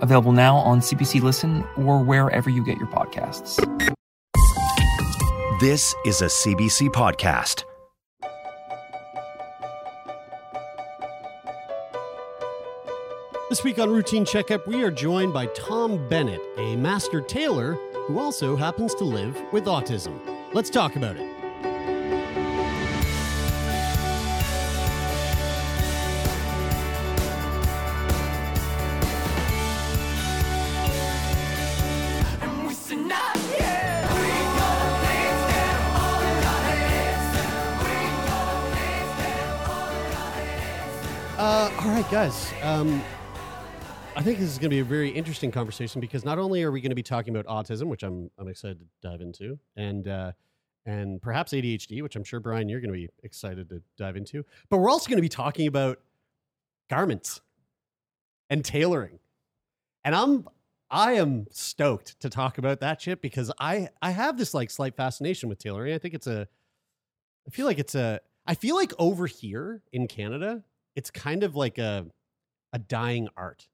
available now on CBC Listen or wherever you get your podcasts. This is a CBC podcast. This week on Routine Checkup, we are joined by Tom Bennett, a master tailor who also happens to live with autism. Let's talk about it. Right, guys. Um, I think this is going to be a very interesting conversation because not only are we going to be talking about autism, which I'm I'm excited to dive into, and uh, and perhaps ADHD, which I'm sure Brian you're going to be excited to dive into, but we're also going to be talking about garments and tailoring, and I'm I am stoked to talk about that shit because I I have this like slight fascination with tailoring. I think it's a I feel like it's a I feel like over here in Canada, it's kind of like a a dying art.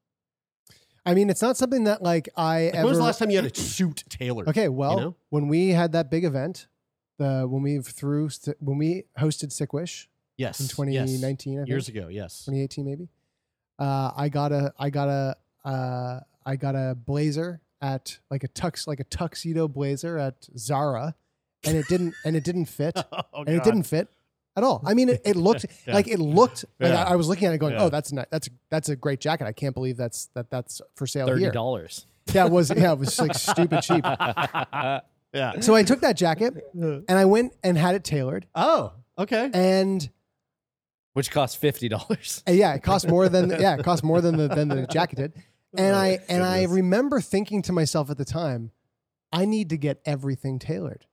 I mean, it's not something that like I Like, ever. when was the last time you had a suit tailored? Okay, well, know? when we had that big event, the when we threw when we hosted Sickwish Yes, in 2019, I think, years ago. Yes. 2018 maybe. Uh, I got a I got a uh, I got a blazer at like a tux like a tuxedo blazer at Zara, and it didn't and it didn't fit, Oh, and it didn't fit at all. I mean, it, it looked Yeah. like it looked. Like Yeah. I, I was looking at it going, Yeah. oh, that's not that's that's a great jacket. I can't believe that's that that's for sale Thirty here. dollars. Yeah, it was yeah, it was like stupid cheap. Yeah. So I took that jacket and I went and had it tailored, Oh, okay. and Which costs fifty dollars. uh, yeah, it cost more than yeah, it cost more than the than the jacket did. And Oh, I and I remember thinking to myself at the time, I need to get everything tailored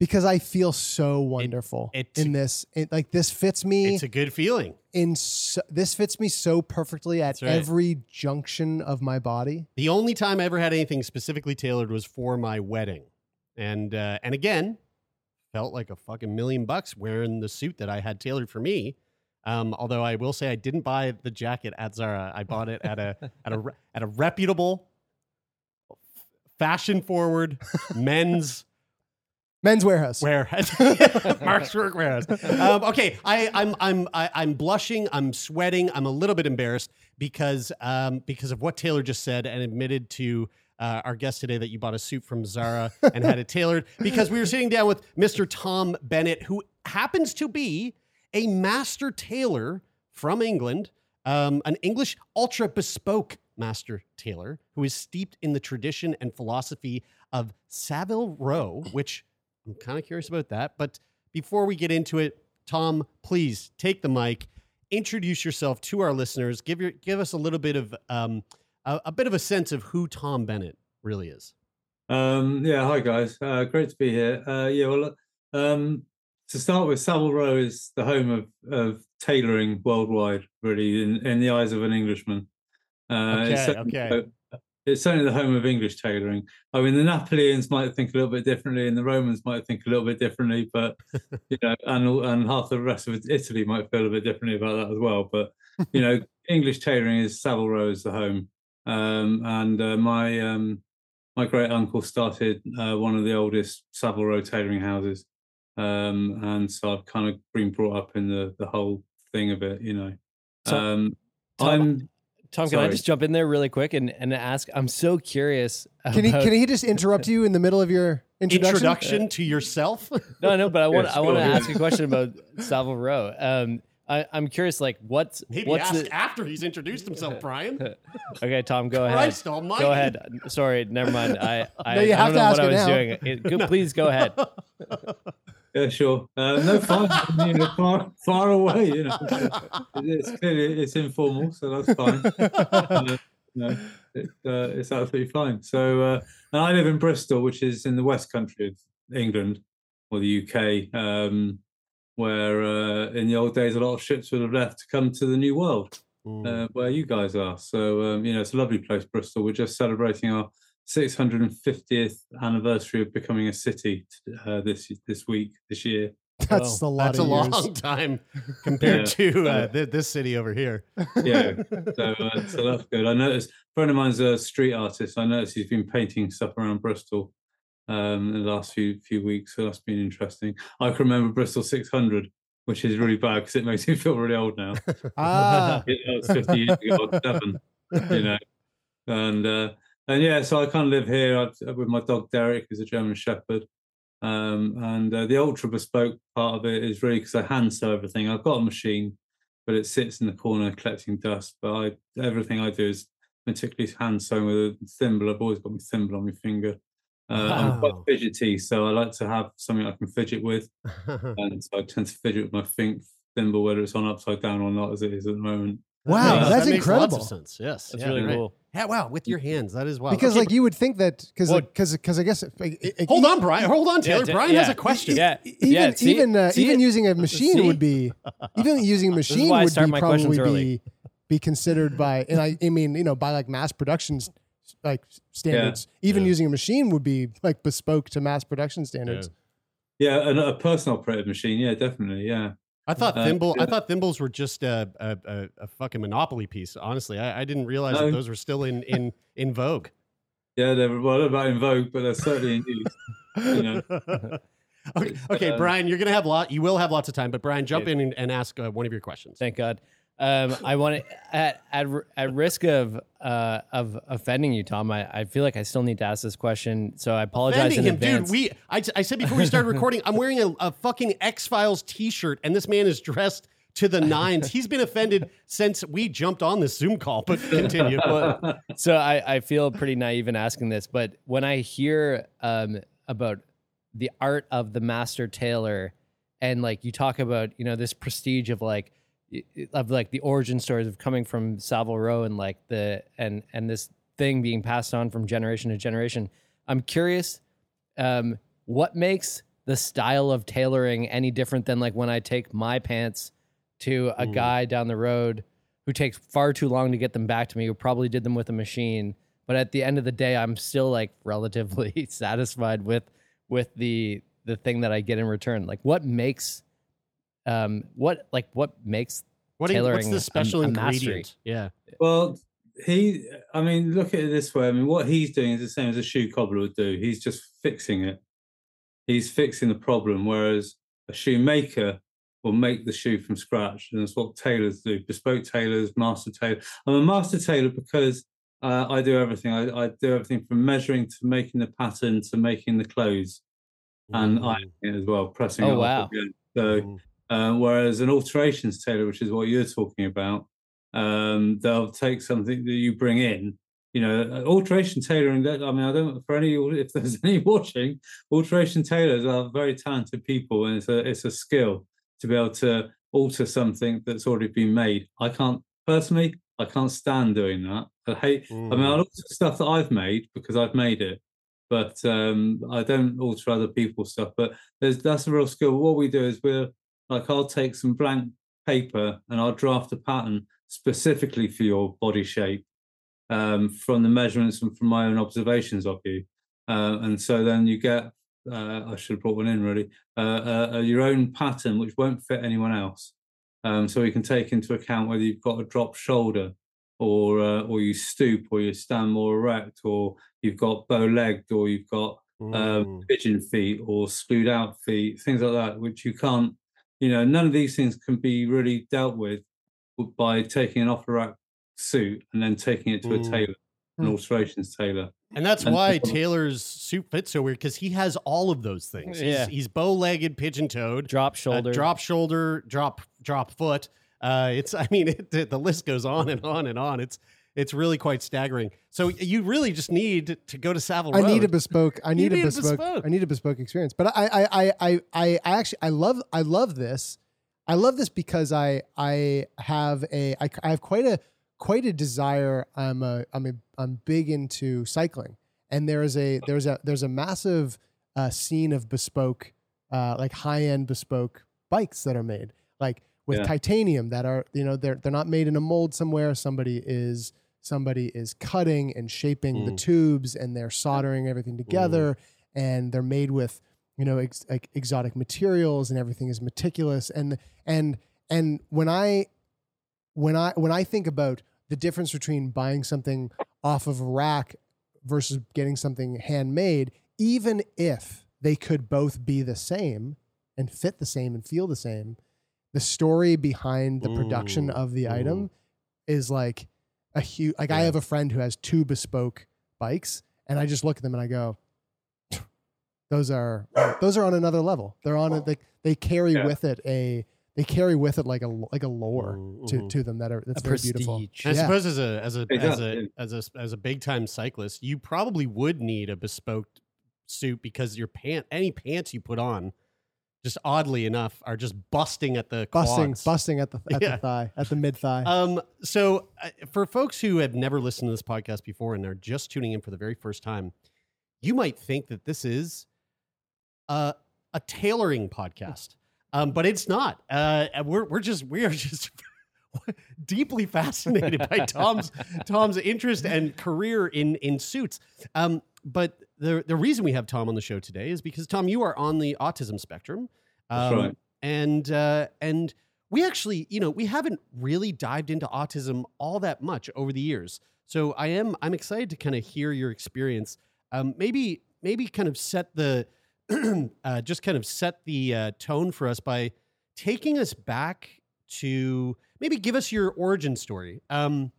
because I feel so wonderful it- in this. It, like this fits me It's a good feeling. in so, this fits me so perfectly at right. every junction of my body. The only time I ever had anything specifically tailored was for my wedding, and uh, and again, felt like a fucking million bucks wearing the suit that I had tailored for me. Um, although I will say I didn't buy the jacket at Zara. I bought it at a at a at a reputable, fashion forward men's Men's Wearhouse. warehouse. Mark's Work Wearhouse. Um, okay, I, I'm I'm I, I'm blushing. I'm sweating. I'm a little bit embarrassed because um, because of what Taylor just said and admitted to. Uh, our guest today that you bought a suit from Zara and had it tailored because we were sitting down with Mr. Tom Bennett, who happens to be a master tailor from England, um, an English ultra bespoke master tailor who is steeped in the tradition and philosophy of Savile Row, which I'm kind of curious about that. But before we get into it, Tom, please take the mic, introduce yourself to our listeners, give your give us a little bit of um, a, a bit of a sense of who Tom Bennett really is. Um, yeah, hi guys. Uh, great to be here. Uh, yeah, well, um, to start with, Savile Row is the home of, of tailoring worldwide, really, in, in the eyes of an Englishman. Uh, Okay, okay. It's certainly the home of English tailoring. I mean, the Neapolitans might think a little bit differently, and the Romans might think a little bit differently, but you know, and and half the rest of Italy might feel a bit differently about that as well. But you know, English tailoring is Savile Row is the home, um, and uh, my um, my great uncle started uh, one of the oldest Savile Row tailoring houses, um, and so I've kind of been brought up in the the whole thing of it. You know, So, um, I'm Tom, can I just jump in there really quick and, and ask? I'm so curious. Can he can he just interrupt you in the middle of your introduction? Introduction to yourself. No, no, but I want Yeah, I want to sure. ask a question about Savile Row. Um, I, I'm curious, like, what's Maybe what's ask the, after he's introduced himself, Brian. Okay, Tom, go ahead. Christ almighty. Go ahead. Sorry, never mind. I I, No, you I have don't to know ask what I was now. doing. It- go- please go ahead. Yeah, sure. Uh, no, fine. you know, far, far away. You know, it's clearly it's informal, so that's fine. Uh, no. it, uh, it's absolutely fine. So, uh, and I live in Bristol, which is in the West Country of England or the UK, um, where uh, in the old days a lot of ships would have left to come to the New World, Mm. uh, where you guys are. So, um, you know, it's a lovely place, Bristol. We're just celebrating our 650th anniversary of becoming a city uh, this this week, this year. That's a lot That's a of long time compared Yeah. to uh, th- this city over here. yeah. So, uh, so that's good. I noticed a friend of mine's a street artist. I noticed he's been painting stuff around Bristol um, in the last few few weeks. So that's been interesting. I can remember Bristol 600, which is really bad because it makes me feel really old now. Ah, It was 50 years ago, seven, you know. And uh, and yeah, so I kind of live here I've, with my dog Derek, who's a German Shepherd. Um, and uh, the ultra bespoke part of it is really because I hand sew everything. I've got a machine, but it sits in the corner collecting dust. But I everything I do is meticulously hand sewn with a thimble. I've always got my thimble on my finger. Uh, I'm quite fidgety, so I like to have something I can fidget with and so I tend to fidget with my think thimble, whether it's on upside down or not, as it is at the moment. Wow, Makes- that's that makes lots incredible. of sense. Yes, That's yeah, really right. cool. Yeah, wow, with your hands, that is wow. Because Okay, like you would think that because Well- because because I guess like, it- it- hold on, Brian. Hold on, Taylor. d- Brian has yeah. a question. Yeah, even yeah. See, even uh, see even it? using a machine See? would be even using a is machine why I would start be my probably early. be be considered by and I, I mean you know by like mass production like standards even Yeah. using a machine would be like bespoke to mass production standards Yeah, and a personal operated machine. Yeah, definitely. Yeah. I thought Uh, thimble. I thought thimbles were just a a, a, a fucking monopoly piece. Honestly, I, I didn't realize that those were still in in in vogue. Yeah, they're well, they're about in vogue, but they're certainly in use. You know. okay, okay, um, Brian, you're gonna have lot. You will have lots of time, but Brian, jump in and, and ask uh, one of your questions. Thank God. Um, I want to at at at risk of uh, of offending you, Tom. I, I feel like I still need to ask this question, so I apologize Offending in him, advance. dude. We I, I said before we started recording, I'm wearing a, a fucking X Files T-shirt, and this man is dressed to the nines. He's been offended since we jumped on this Zoom call. But continue. Well, so I, I feel pretty naive in asking this, but when I hear um, about the art of the master tailor, and like you talk about, you know, this prestige of like of like the origin stories of coming from Savile Row and like the and and this thing being passed on from generation to generation. I'm curious, um, what makes the style of tailoring any different than like when I take my pants to a Mm. guy down the road who takes far too long to get them back to me, who probably did them with a machine. But at the end of the day, I'm still like relatively satisfied with with the the thing that I get in return. Like what makes um what like what makes What do you- what's tailoring the a- special a mastery? ingredient? Yeah. Well, he, I mean, look at it this way. I mean, what he's doing is the same as a shoe cobbler would do. He's just fixing it. He's fixing the problem, whereas a shoemaker will make the shoe from scratch. And that's what tailors do bespoke tailors, master tailor. I'm a master tailor because uh, I do everything. I, I do everything from measuring to making the pattern to making the clothes and Mm. ironing it as well, pressing Oh, it wow. again. So, Mm. Uh, whereas an alterations tailor, which is what you're talking about, um, they'll take something that you bring in. You know, uh, alteration tailoring. that- I mean, I don't for any if there's any watching, alteration tailors are very talented people, and it's a it's a skill to be able to alter something that's already been made. I can't personally, I can't stand doing that. I hate. I mean, I'll alter stuff that I've made because I've made it, but um, I don't alter other people's stuff. But there's that's a real skill. What we do is we're like, I'll take some blank paper and I'll draft a pattern specifically for your body shape um, from the measurements and from my own observations of you. Uh, and so then you get, uh, I should have brought one in really, uh, uh, uh, your own pattern which won't fit anyone else. Um, so you can take into account whether you've got a drop shoulder or uh, or you stoop or you stand more erect or you've got bow legged or you've got um, pigeon feet or screwed out feet, things like that, which you can't, you know, none of these things can be really dealt with by taking an off the rack suit and then taking it to Mm. a tailor, an Hmm. alterations tailor. And that's And- why Taylor's suit fits so weird because he has all of those things. Yeah. He's, he's bow-legged, pigeon-toed, Drop uh, shoulder. drop shoulder, drop drop foot. Uh, it's I mean it, the list goes on and on and on. It's it's really quite staggering. So you really just need to go to Savile Row. I Road. need a bespoke. I need, need a a bespoke, bespoke. I need a bespoke experience. But I, I, I, I, I, I actually, I love, I love this. I love this because I, I have a, I, I have quite a, quite a desire. I'm a I'm a I'm big into cycling, and there is a there's a there's a massive uh, scene of bespoke, uh, like high end bespoke bikes that are made, like with Yeah. titanium that are you know they're they're not made in a mold somewhere. Somebody is somebody is cutting and shaping the Mm. tubes, and they're soldering everything together, and they're made with you know ex- like exotic materials, and everything is meticulous, and and and when I when I when I think about the difference between buying something off of a rack versus getting something handmade, even if they could both be the same and fit the same and feel the same, the story behind the production Mm, of the item is like a huge. Like I have a friend who has two bespoke bikes, and I just look at them and I go, "Those are those are on another level. They're on it. They they carry Yeah. with it a." They carry with it like a like a lore to, to them that are that's A very beautiful. prestige. And I suppose as a as a as a as a as a big time cyclist, you probably would need a bespoke suit because your pant any pants you put on, just oddly enough, are just busting at the busting quads. busting at the at Yeah. the thigh at the mid thigh. Um, so uh, for folks who have never listened to this podcast before and are just tuning in for the very first time, you might think that this is a a tailoring podcast, um, but it's not. Uh, we're we're just we are just deeply fascinated by Tom's Tom's interest and career in in suits. Um, but the the reason we have Tom on the show today is because Tom, you are on the autism spectrum. That's Um, right. And uh, and we actually, you know, we haven't really dived into autism all that much over the years. So I am I'm excited to kind of hear your experience. Um, maybe maybe kind of set the uh, just kind of set the uh, tone for us by taking us back to maybe give us your origin story. Um,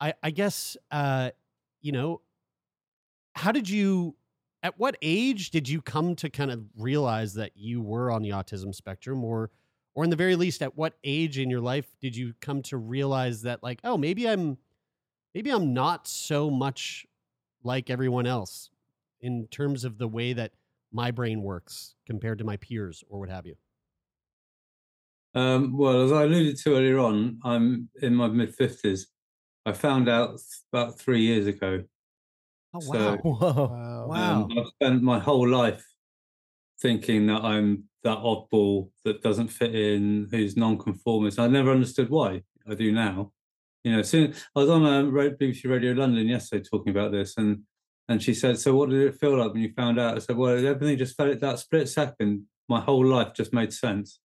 I, I guess uh, you know how did you at what age did you come to kind of realize that you were on the autism spectrum or or in the very least at what age in your life did you come to realize that like oh maybe i'm maybe i'm not so much like everyone else in terms of the way that my brain works compared to my peers or what have you Um, well, as I alluded to earlier on, I'm in my mid fifties. I found out about three years ago. Oh So- Whoa. Wow. Um, I've spent my whole life thinking that I'm that oddball that doesn't fit in, who's non-conformist. I never understood why. I do now. You know, soon I was on a BBC Radio London yesterday talking about this, and and she said, "So what did it feel like when you found out?" I said, "Well, everything just felt at that split second. My whole life just made sense."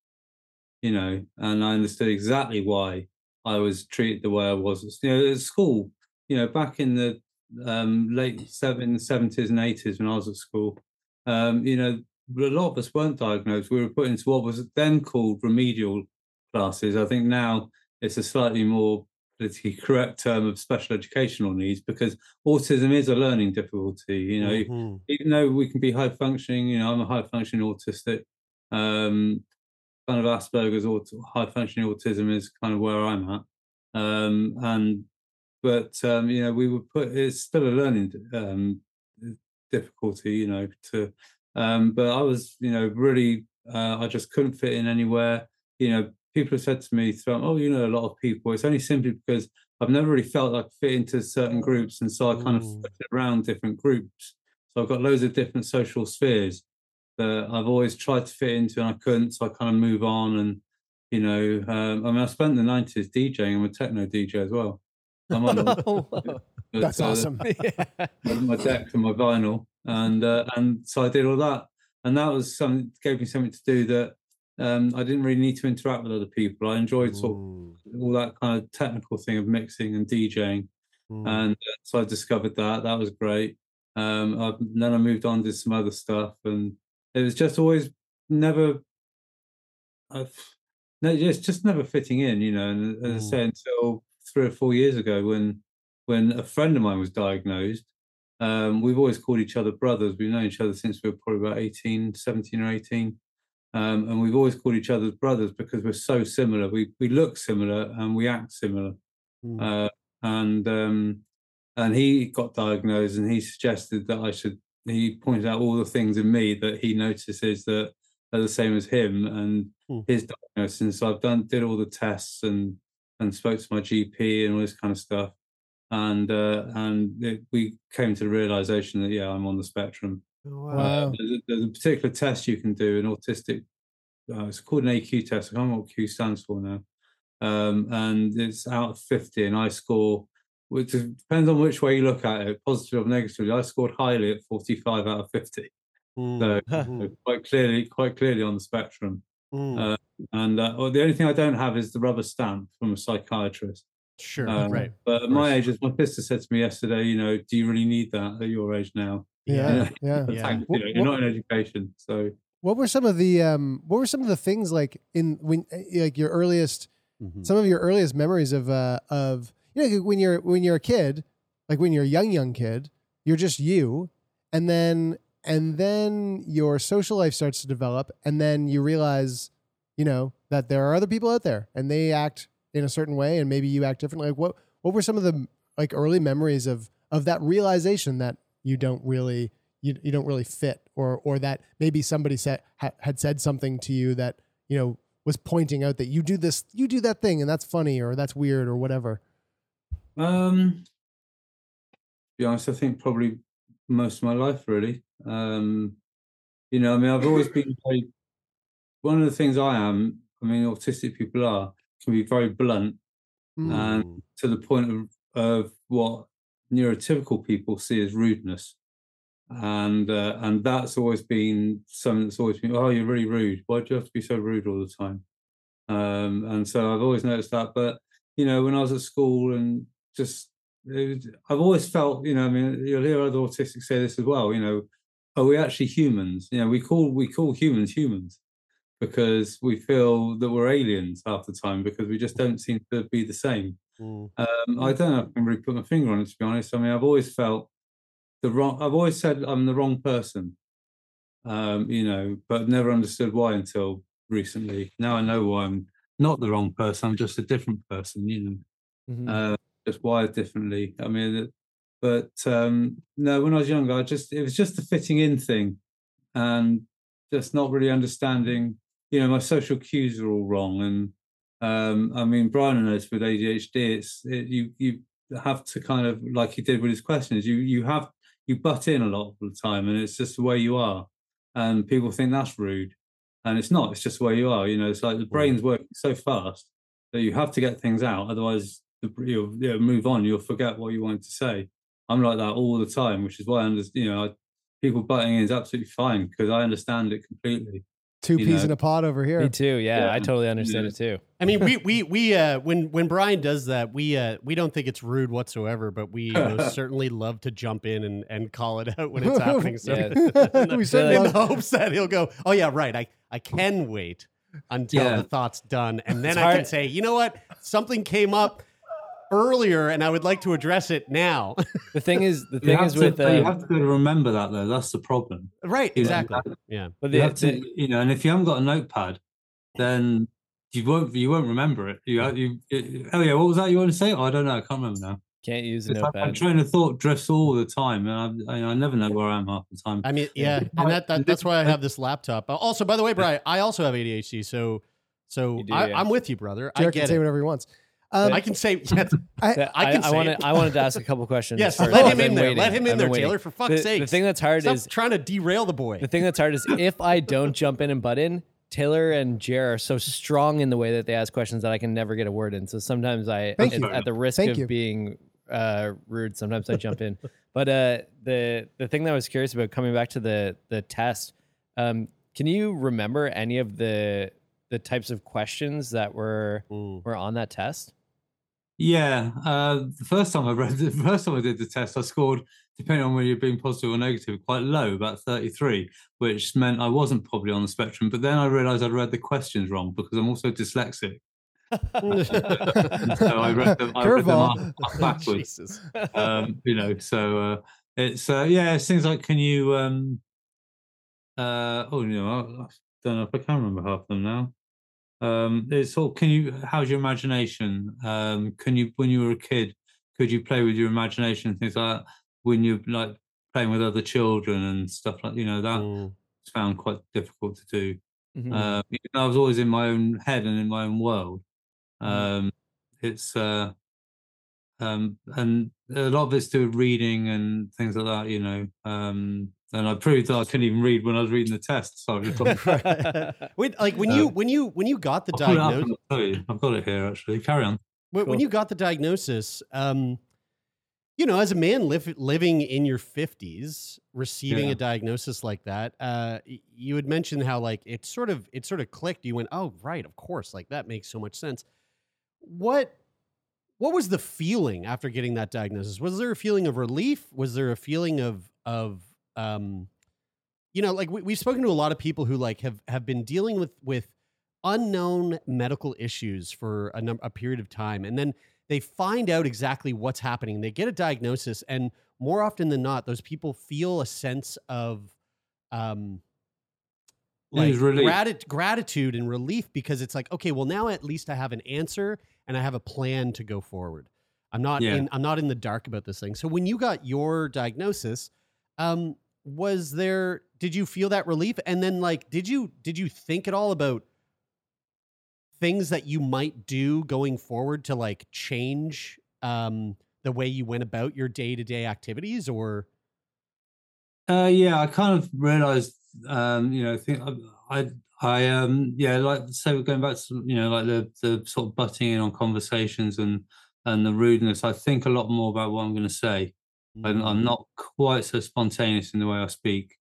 You know, and I understood exactly why I was treated the way I was. You know, at school. You know, back in the um, late seven, 70s and 80s when I was at school. Um, you know, a lot of us weren't diagnosed. We were put into what was then called remedial classes. I think now it's a slightly more politically correct term of special educational needs because autism is a learning difficulty. You know, Mhm. even though we can be high functioning, you know, I'm a high functioning autistic. Um, kind of Asperger's or high functioning autism is kind of where I'm at. Um, and but um, you know, we would put it's still a learning um, difficulty, you know, to um, but I was, you know, really uh, I just couldn't fit in anywhere. You know, people have said to me throughout, oh, you know, a lot of people. It's only simply because I've never really felt like fit into certain groups, and so I kind of Mm. floated around different groups. So I've got loads of different social spheres that I've always tried to fit into, and I couldn't. So I kind of move on, and you know, um, I mean, I spent the nineties DJing. I'm a techno DJ as well. I'm on the- That's uh, awesome. my deck and my vinyl, and uh, and so I did all that, and that was something gave me something to do that um, I didn't really need to interact with other people. I enjoyed sort Mm. of all that kind of technical thing of mixing and DJing, Mm. and uh, so I discovered that. That was great. Um, I, then I moved on to some other stuff, and it was just always never. I've, no, it's just never fitting in, you know. And as I Mm. say, until three or four years ago, when when a friend of mine was diagnosed, um, we've always called each other brothers. We've known each other since we were probably about 18, 17 or 18. Um, and we've always called each other brothers because we're so similar. We we look similar and we act similar. Mm. Uh, and um, and he got diagnosed, and he suggested that I should. He pointed out all the things in me that he notices that are the same as him and Hmm. his diagnosis. And so I've done did all the tests and and spoke to my GP and all this kind of stuff. And uh, and it, we came to the realization that yeah, I'm on the spectrum. Oh, Uh, there's, a, there's a particular test you can do, an autistic. Uh, it's called an AQ test. I can't remember what Q stands for now. Um, and it's out of 50, and I score. Which depends on which way you look at it, positive or negatively. I scored highly at 45 out of 50, Mm, so mhm, quite clearly, quite clearly on the spectrum. mm. And uh, well, the only thing I don't have is the rubber stamp from a psychiatrist. sure, Uh, right. But at my age, as my sister said to me yesterday, you know, do you really need that at your age now? Yeah, yeah. Yeah. Thank- Wh- you know, you're wh- not in education, so What were some of the um what were some of the things like in when eh, like your earliest Mhm. some of your earliest memories of uh of you know when you're when you're a kid like when you're a young young kid you're just you and then and then your social life starts to develop and then you realize you know that there are other people out there and they act in a certain way and maybe you act differently like what what were some of the like early memories of of that realization that you don't really you, you don't really fit or or that maybe somebody said ha, had said something to you that you know was pointing out that you do this you do that thing and that's funny or that's weird or whatever Um, be honest, I think probably most of my life, really. Um, you know, I mean, I've always been very. One of the things I am, I mean, autistic people are can be very blunt Mm. and to the point of of what neurotypical people see as rudeness, and uh, and that's always been something that's always been. Oh, you're really rude. Why do you have to be so rude all the time? Um, and so I've always noticed that. But you know, when I was at school and just, it was, I've always felt, you know, I mean, you'll hear other autistics say this as well. You know, are we actually humans? You know, we call we call humans humans because we feel that we're aliens half the time because we just don't seem to be the same. Mm. Um, I don't know if I can really put my finger on it to be honest. I mean, I've always felt the wrong. I've always said I'm the wrong person, um, you know, but never understood why until recently. Now I know why I'm not the wrong person. I'm just a different person, you know, Mhm. uh, just wired differently. I mean, but um, no, when I was younger, I just it was just a fitting in thing, and just not really understanding. You know, my social cues are all wrong, and um, I mean, Brian knows with ADHD, it's it, you you have to kind of like he did with his questions. You you have you butt in a lot of the time, and it's just the way you are, and people think that's rude, and it's not. It's just the way you are. You know, it's like the brain's working so fast that you have to get things out, otherwise you'll, you'll move on. You'll forget what you wanted to say. I'm like that all the time, which is why I understand. You know, I, people butting in is absolutely fine because I understand it completely. Two You peas know. in a pod over here Me too. Yeah, I totally understand Yeah. it too. I mean, we we we uh, when when Brian does that, we uh, we don't think it's rude whatsoever, but we most certainly love to jump in and, and call it out when it's happening. So Yeah. the, We certainly in the hopes that he'll go, oh yeah, right. I I can wait until Yeah. the thought's done, and then It's I can say, you know what, something came up earlier, and I would like to address it now. The thing is, the thing is to, with you uh, have to be able to remember that though. That's the problem. right? You know, Exactly. that- Yeah. but you the, have to, you know, and if you haven't got a notepad, then you won't you won't remember it. You you, you oh yeah, what was that you want to say? Oh, I don't know. I can't remember now. can't use a It's like my notepad. train of thought drifts all the time, and I, I, I never know where I am half the time. I mean, yeah, and that, that that's why I have this laptop. Uh, Also, by the way, Brian, I also have ADHD, so so do, I, yeah. I'm with you, brother. I Jared can say it. whatever he wants um, I can say yes. I, I can say wanted. I wanted to ask a couple questions. Yes, first. let him in there. waiting. Let him in I've there, waiting. Taylor. For fuck's the, sake. The thing that's hard Stop is trying to derail the boy. the thing that's hard is if I don't jump in and butt in, Taylor and Jer are so strong in the way that they ask questions that I can never get a word in. So sometimes I, Thank at, you. at the risk Thank of you. being uh, rude, sometimes I jump in. But uh, the the thing that I was curious about coming back to the the test, um, can you remember any of the the types of questions that were Mm. were on that test? Yeah, uh, the first time I read the first time I did the test, I scored, depending on whether you're being positive or negative, quite low, about 33, which meant I wasn't probably on the spectrum. But then I realised I'd read the questions wrong because I'm also dyslexic. So I read them, I read them up, up backwards. Um, you know, so uh, it's uh, yeah, it's things like can you um uh oh you know I, I don't know if I can remember half of them now. Um, it's all can you how's your imagination? Um, can you when you were a kid could you play with your imagination things like that when you're like playing with other children and stuff like you know that Mm. found quite difficult to do. Even though I was always in my own head and in my own world. Mm. Um, it's uh, um, and a lot of it's to reading and things like that, you know. Um, and I proved that I couldn't even read when I was reading the test. So I just Wait, like when you when you when you got the I'll pull it up diagnosis, I'll tell you. I've got it here actually. Carry on. when, when you got the diagnosis, um, you know, as a man liv- living in your fifties, receiving Yeah. a diagnosis like that, uh, you had mentioned how like it sort of it sort of clicked. You went, oh right, of course, like that makes so much sense. What what was the feeling after getting that diagnosis? Was there a feeling of relief? Was there a feeling of of um, you know, like we, we've spoken to a lot of people who like have have been dealing with with unknown medical issues for a, num- a period of time and then they find out exactly what's happening. They get a diagnosis and more often than not those people feel a sense of um like grati- gratitude and relief because it's like okay well now at least i have an answer and i have a plan to go forward. I'm not Yeah. in i'm not in the dark about this thing. So when you got your diagnosis um was there did you feel that relief and then like did you did you think at all about things that you might do going forward to like change um the way you went about your day-to-day activities or Uh, yeah, I kind of realized, um, you know, I think I, I, I, um, yeah, like so we're going back to, you know, like the the sort of butting in on conversations and and the rudeness. I think a lot more about what I'm going to say. I'm, I'm not quite so spontaneous in the way I speak.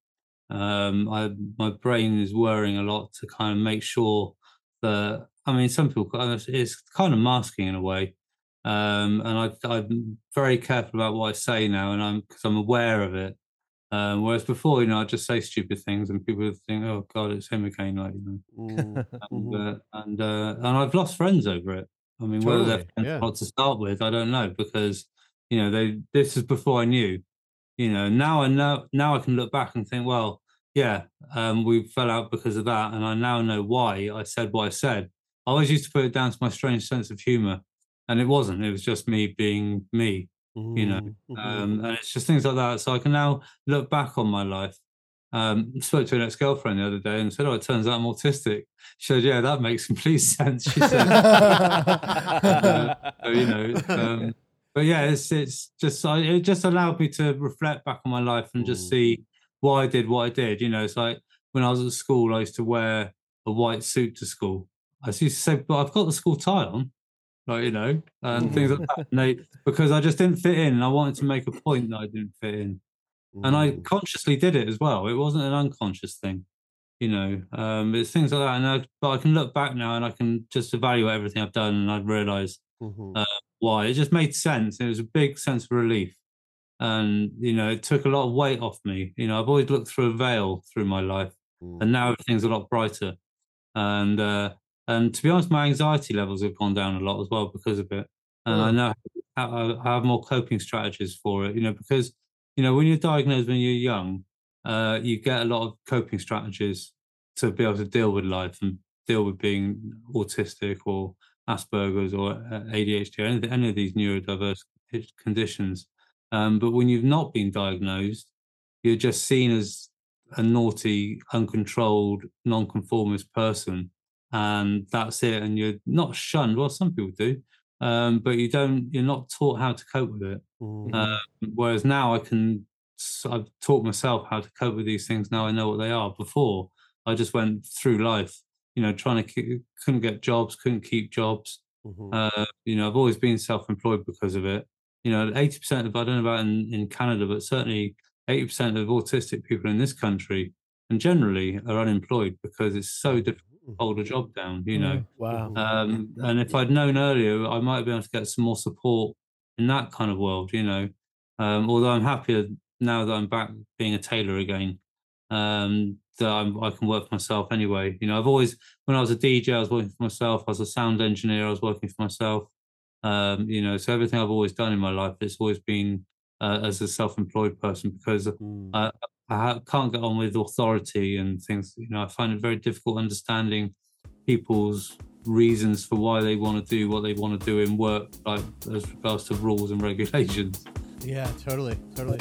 Um, I my brain is worrying a lot to kind of make sure that I mean, some people it's kind of masking in a way. Um, and I, I'm very careful about what I say now, and I'm because I'm aware of it. Um, whereas before, you know, I just say stupid things, and people would think, "Oh God, it's him again," like you know. and uh, and uh, and I've lost friends over it. I mean, whether they're friends yeah. or not to start with, I don't know because you know they. This is before I knew. You know, now I know. Now I can look back and think, well, yeah, um, we fell out because of that, and I now know why I said what I said. I always used to put it down to my strange sense of humor, and it wasn't. It was just me being me you know Mm-hmm. um and it's just things like that so i can now look back on my life um spoke to an ex-girlfriend the other day and said oh it turns out i'm autistic she said yeah that makes complete sense she said Uh, so, you know um but yeah it's it's just I, it just allowed me to reflect back on my life and just see why i did what i did you know it's like when i was at school i used to wear a white suit to school i used to say but i've got the school tie on like you know, and things like that. And they, because I just didn't fit in, and I wanted to make a point that I didn't fit in, and I consciously did it as well. It wasn't an unconscious thing, you know. Um, it's things like that, and I, but I can look back now and I can just evaluate everything I've done, and I realise Mm-hmm. uh, why. It just made sense. It was a big sense of relief, and you know, it took a lot of weight off me. You know, I've always looked through a veil through my life, and now everything's a lot brighter. And uh, and to be honest, my anxiety levels have gone down a lot as well because of it. And I know how, I have more coping strategies for it. You know, because you know when you're diagnosed when you're young, uh, you get a lot of coping strategies to be able to deal with life and deal with being autistic or Asperger's or uh, ADHD, any, any of these neurodiverse conditions. Um, but when you've not been diagnosed, you're just seen as a naughty, uncontrolled, nonconformist person, and that's it. And you're not shunned. Well, some people do, um, but you don't. You're not taught how to cope with it. Um, whereas now I can. I've taught myself how to cope with these things. Now I know what they are. Before I just went through life, you know, trying to keep, couldn't get jobs, couldn't keep jobs. Uh, you know, I've always been self-employed because of it. You know, eighty percent of I don't know about in, in Canada, but certainly eighty percent of autistic people in this country and generally are unemployed because it's so difficult to hold a job down. You know, Wow. um, and if I'd known earlier, I might have been able to get some more support in that kind of world. You know, um, although I'm happier now that I'm back being a tailor again. Um, that I'm, I can work for myself anyway. You know, I've always, when I was a DJ, I was working for myself. I was a sound engineer, I was working for myself. Um, you know, so everything I've always done in my life, it's always been uh, as a self-employed person because I, I can't get on with authority and things. You know, I find it very difficult understanding people's reasons for why they want to do what they want to do in work, like as regards to rules and regulations. Yeah, totally, totally.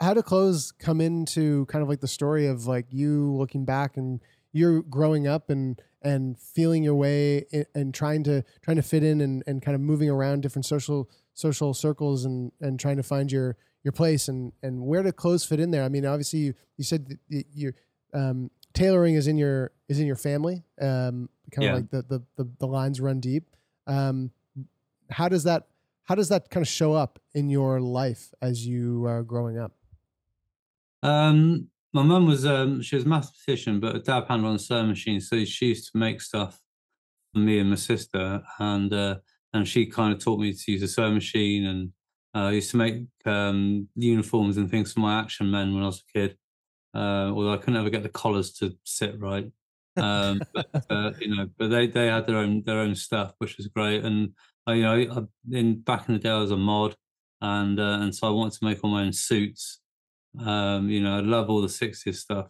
how, do clothes come into kind of like the story of like you looking back and you're growing up and and feeling your way and trying to trying to fit in and, and kind of moving around different social social circles and and trying to find your your place and and where do clothes fit in there? I mean obviously you, you said that your um tailoring is in your is in your family um kind Yeah. of like the, the the the lines run deep. Um how does that how does that kind of show up in your life as you are growing up Um, my mum was um, she was a mathematician, but her dad handled on a sewing machine, so she used to make stuff for me and my sister, and uh, and she kind of taught me to use a sewing machine, and uh, I used to make um, uniforms and things for my action men when I was a kid. Uh, although I couldn't ever get the collars to sit right, um, but uh, you know, but they they had their own their own stuff, which was great, and I, you know, I, in back in the day I was a mod, and uh, and so I wanted to make all my own suits. Um, you know, I love all the 60s stuff.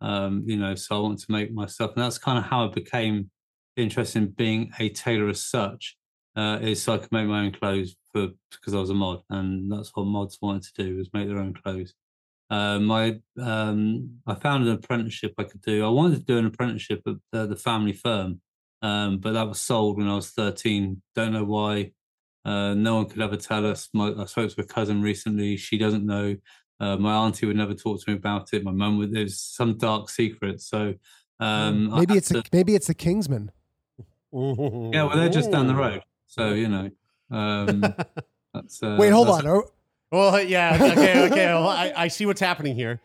Um, you know, so I want to make my stuff. And that's kind of how I became interested in being a tailor as such. Uh, is so I could make my own clothes for because I was a mod, and that's what mods wanted to do was make their own clothes. Um, I um, I found an apprenticeship I could do. I wanted to do an apprenticeship at the, the family firm, um, but that was sold when I was 13. Don't know why. Uh, no one could ever tell us. My, I spoke to a cousin recently. She doesn't know. Uh, my auntie would never talk to me about it. My mum would. There's some dark secret. So um, maybe it's to- a, maybe it's the kingsman yeah. Well, they're just down the road. So you know. Um, that's, uh, wait hold that's- on Are- Well, yeah, okay, okay. Well, I, I see what's happening here.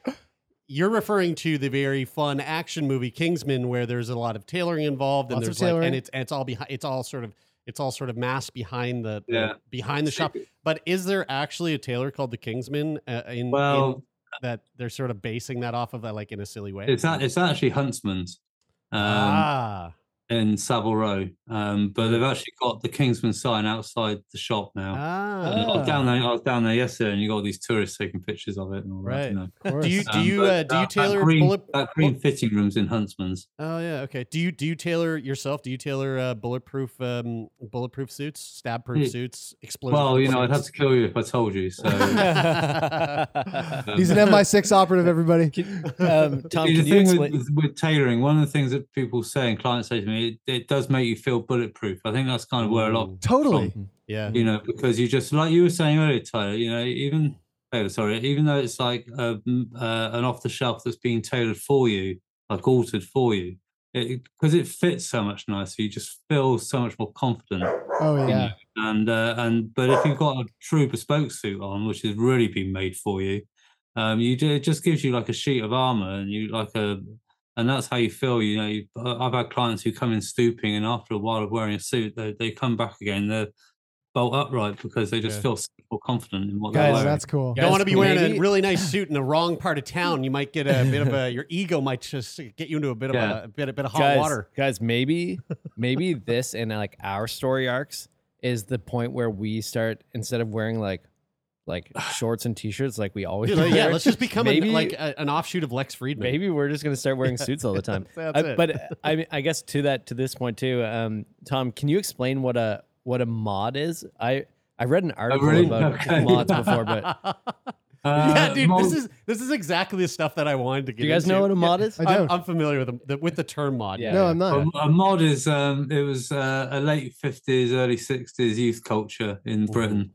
You're referring to the very fun action movie Kingsman, where there's a lot of tailoring involved, and there's like, tailoring. and it's and it's all behind, it's all sort of, it's all sort of masked behind the, the- Yeah. behind the shop. But is there actually a tailor called the Kingsman? Uh, in, in Well- that they're sort of basing that off of that, like in a silly way. It's a- it's actually Huntsman's. Um, ah, in Savile Row, um, but they've actually got the Kingsman sign outside the shop now. ah. Uh, I was down there. I was down there yesterday, and you got all these tourists taking pictures of it and all that. Right. You know. Do you do you but uh, do you that- tailor that green, bullet? that green fitting rooms in Huntsman's? Oh yeah, okay. Do you do you tailor yourself? Do you tailor uh, bulletproof um, bulletproof suits, stab proof Yeah. suits, explosive? Well, you know, I'd have to kill you if I told you. So he's an mi6 operative everybody Um, Tom, See, can the you thing explain? with, with tailoring, one of the things that people say and clients say to me, it, it does make you feel bulletproof. I think that's kind of where a lot, totally yeah. you know, because you just like you were saying earlier, Tyler. You know, even Taylor, sorry, even though it's like a, mm, uh, an off the shelf that's being tailored for you, like altered for you, because it, fits so much nicer, you just feel so much more confident. oh yeah, Yeah. and uh, and but if you've got a true bespoke suit on, which has really been made for you, um, you do, it just gives you like a sheet of armor, and you like a, and that's how you feel. You know, you, I- I've had clients who come in stooping, and after a while of wearing a suit, they they come back again, they're bolt upright because they just Yeah. feel more confident in what they're guys wearing. that's cool You don't want to be wearing a really nice suit in the wrong part of town. You might get a bit of a your ego might just get you into a bit of a, a bit a bit of hot guys, water. guys, maybe maybe this and like our story arcs is the point where we start instead of wearing like like shorts and t-shirts like we always Dude, do yeah, let's just become maybe, a, like a, an offshoot of Lex Fridman. maybe we're just gonna start wearing suits all the time. That's Uh, it. but I mean, I guess to that to this point too, um, Tom, can you explain what a what a mod is? I I read an article really? about Okay. mods before, but yeah, Uh, dude, mod- this is this is exactly the stuff that I wanted to get. do you guys into. know what a Yeah, mod is? I I'm, don't. I'm familiar with the, the with the term mod. Yeah. no i'm not A, a mod is um, it was uh, a late fifties, early sixties youth culture in Britain.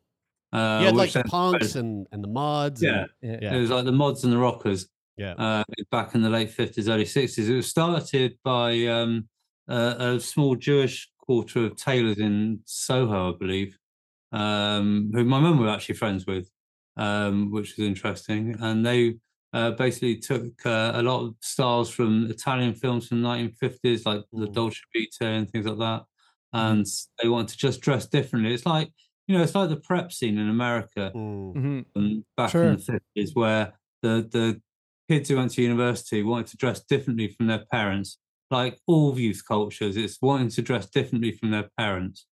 Uh, you had like the punks and, and the mods. Yeah. and, Yeah. It was like the mods and the rockers. yeah. uh, back in the late 50s, early 60s. It was started by um, a, a small Jewish quarter of tailors in Soho, I believe, um, who my mum were actually friends with, um, which was interesting. And they uh, basically took uh, a lot of styles from Italian films from the 1950s, like the Dolce Vita and things like that. And they wanted to just dress differently. It's like, you know, it's like the prep scene in America Mm. um, back Sure. in the 50s, where the, the kids who went to university wanted to dress differently from their parents. Like all youth cultures, it's wanting to dress differently from their parents,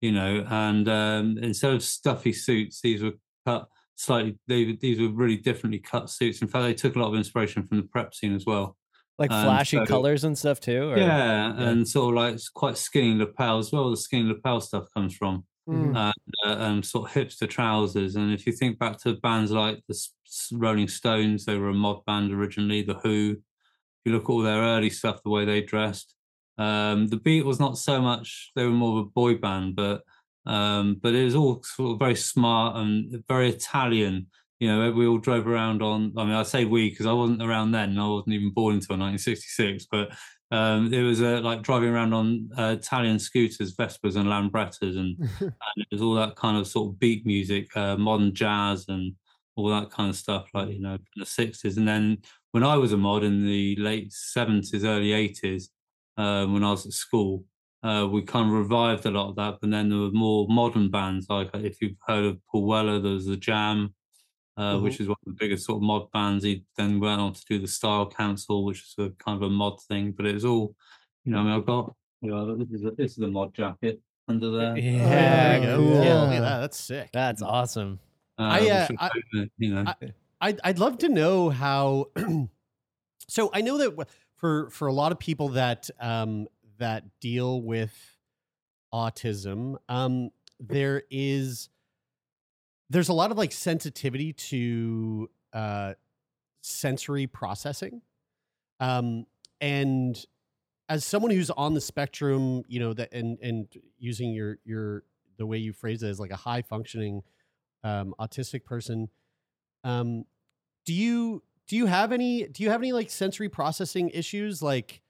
you know. And um, instead of stuffy suits, these were cut slightly. They, these were really differently cut suits. In fact, they took a lot of inspiration from the prep scene as well. Like And flashy so- colors and stuff too. Or? yeah, and sort of like it's quite skinny lapel as well. The skinny lapel stuff comes from Mm. and, uh, um, sort of hipster trousers. And if you think back to bands like the Rolling Stones, they were a mod band originally. The Who, if you look at all their early stuff, the way they dressed. Um, the Beatles, not so much. They were more of a boy band, but um, but it was all sort of very smart and very Italian. You know, we all drove around on. I mean, I say we because I wasn't around then. I wasn't even born until 1966. But um, it was uh, like driving around on uh, Italian scooters, Vespas and Lambrettas, and, and it was all that kind of sort of beat music, uh, modern jazz, and all that kind of stuff, like you know, from the 60s. And then when I was a mod in the late 70s, early 80s, uh, when I was at school, uh, we kind of revived a lot of that. But then there were more modern bands, like if you've heard of Paul Weller, there was the Jam, uh, which is one of the biggest sort of mod bands. He then went on to do the Style Council, which is a kind of a mod thing. But it was all, you know, I mean, I've got, you know, this is a, this is a mod jacket under there. Yeah, There you go. cool. Yeah, look at that. That's sick. That's awesome. I, which uh, was, I- uh, you know, I'd, I'd love to know how. so I know that for for a lot of people that um, that deal with autism, um, there is there's a lot of like sensitivity to uh, sensory processing, um, and as someone who's on the spectrum, you know that and and using your your the way you phrase it as like a high functioning um, autistic person um do you do you have any do you have any like sensory processing issues? Like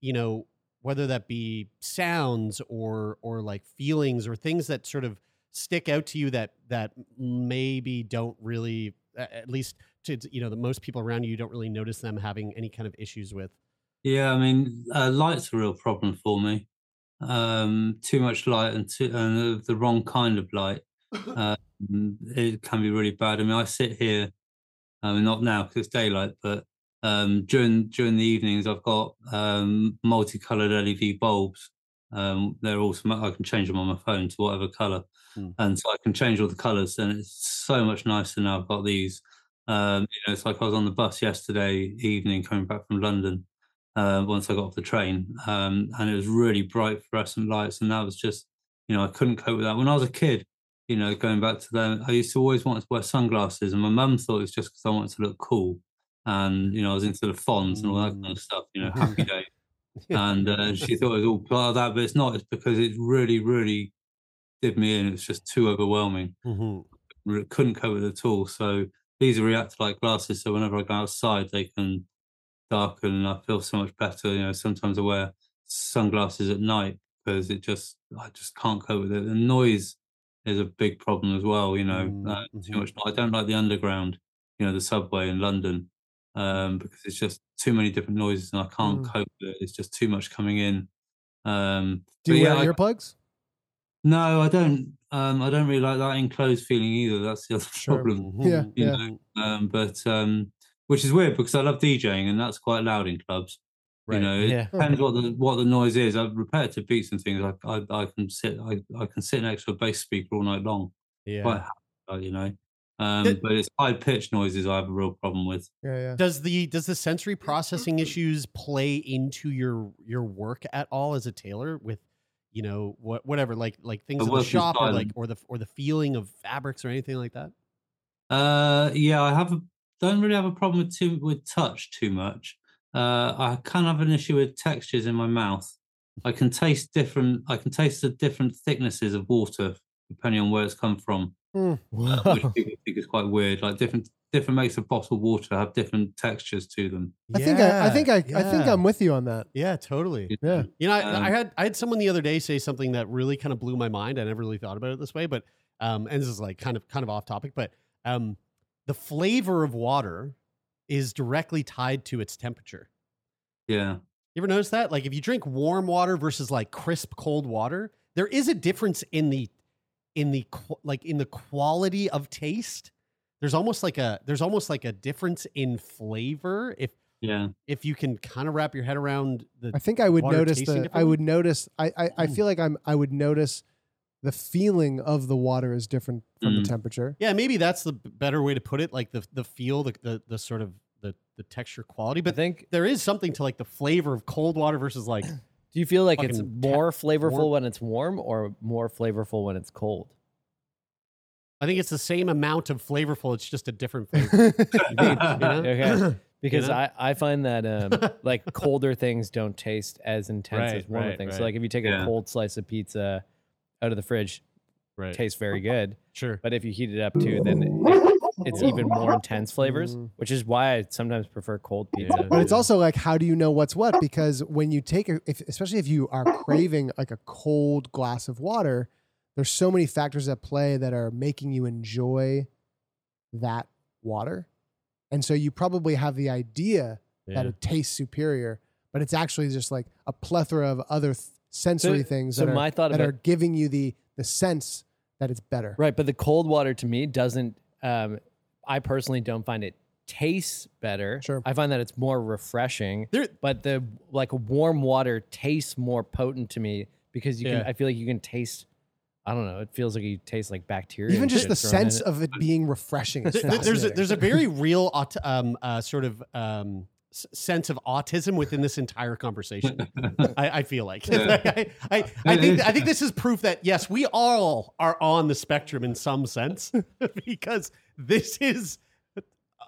you know whether that be sounds or or like feelings or things that sort of stick out to you that that maybe don't really at least to you know the most people around you don't really notice them having any kind of issues with Yeah, I mean, uh, light's a real problem for me. Um, too much light and, too, the, wrong kind of light, um, it can be really bad. I mean, I sit here, I mean, not now because it's daylight, but um, during during the evenings, I've got um, multicolored LED bulbs. Um, they're also I can change them on my phone to whatever color, Hmm. and so I can change all the colors, and it's so much nicer now. I've got these. Um, you know, it's like I was on the bus yesterday evening coming back from London, uh, once I got off the train, um, and it was really bright fluorescent lights, and that was just, you know, I couldn't cope with that. When I was a kid, you know, going back to them, I used to always want to wear sunglasses, and my mum thought it was just because I wanted to look cool, and you know, I was into the fonts and all that kind of stuff, you know, happy day, and uh, she thought it was all part of that, but it's not. It's because it really, really did me in. It was just too overwhelming. Re- Couldn't cope with it at all. So these Reactolite glasses. So whenever I go outside, they can darken, and I feel so much better. You know, sometimes I wear sunglasses at night because it just I just can't cope with it. The noise is a big problem as well. You know, uh, too much. I don't like the underground. You know, the subway in London um, because it's just too many different noises, and I can't Mm. cope with it. It's just too much coming in. Um, Do you yeah, wear I- earplugs? no, I don't. Um, I don't really like that enclosed feeling either. That's the other problem. Yeah, you yeah. know. Um, but um, which is weird because I love DJing and that's quite loud in clubs. Right. You know, it Yeah. depends what the what the noise is. I've repetitive beats and things. I I, I can sit I, I can sit next to a bass speaker all night long. Yeah. Quite happy, you know. Um, Did- but it's high pitch noises I have a real problem with. Yeah, yeah. Does the does the sensory processing issues play into your your work at all as a tailor with you know what whatever like like things I in the shop or like or the or the feeling of fabrics or anything like that? Uh, yeah, I have a, don't really have a problem with too with touch too much. Uh, I can have an issue with textures in my mouth. I can taste different. I can taste the different thicknesses of water depending on where it's come from, Mm. uh, which people think is quite weird. Like different different makes of bottled water have different textures to them. I think I, I think I, Yeah, I think. I'm with you on that. Yeah, totally. Yeah. You know, I, Um, I had I had someone the other day say something that really kind of blew my mind. I never really thought about it this way, but um, and this is like kind of kind of off topic, but um, the flavor of water is directly tied to its temperature. Yeah. You ever notice that? Like if you drink warm water versus like crisp cold water, there is a difference in the in the like in the quality of taste. There's almost like a there's almost like a difference in flavor if Yeah. if you can kind of wrap your head around the I think I would notice the. I would notice. I I, I Mm. feel like I'm. I would notice the feeling of the water is different from Mm. the temperature. Yeah, maybe that's the better way to put it. Like the the feel, the the, the sort of the the texture quality. But I think. there is something to like the flavor of cold water versus like Do you feel like it's fucking ta- more flavorful warm. when it's warm or more flavorful when it's cold? I think it's the same amount of flavorful. It's just a different flavor. you know? Okay. Because know? I, I find that um, like colder things don't taste as intense Right, as warmer right, things. So like if you take a cold slice of pizza out of the fridge, Right. tastes very good. Sure. But if you heat it up too, then it, it's even more intense flavors, Mm. which is why I sometimes prefer cold pizza. But it's also like, how do you know what's what? Because when you take a, if, especially if you are craving like a cold glass of water, there's so many factors at play that are making you enjoy that water. And so you probably have the idea that it tastes superior, but it's actually just like a plethora of other th- sensory So- things so that, are, my thought that about- are giving you the the sense that it's better. Right, but the cold water to me doesn't. Um, I personally don't find it tastes better. Sure. I find that it's more refreshing. There- but the like warm water tastes more potent to me because you Yeah. can. I feel like you can taste. I don't know. It feels like you taste like bacteria. Even and just shit the thrown in sense it. of it being refreshing. Is Th- th- there's a, fascinating. there's a very real aut- um, uh, sort of um, s- sense of autism within this entire conversation. I, I feel like I, I, I think I think this is proof that yes, we all are on the spectrum in some sense because this is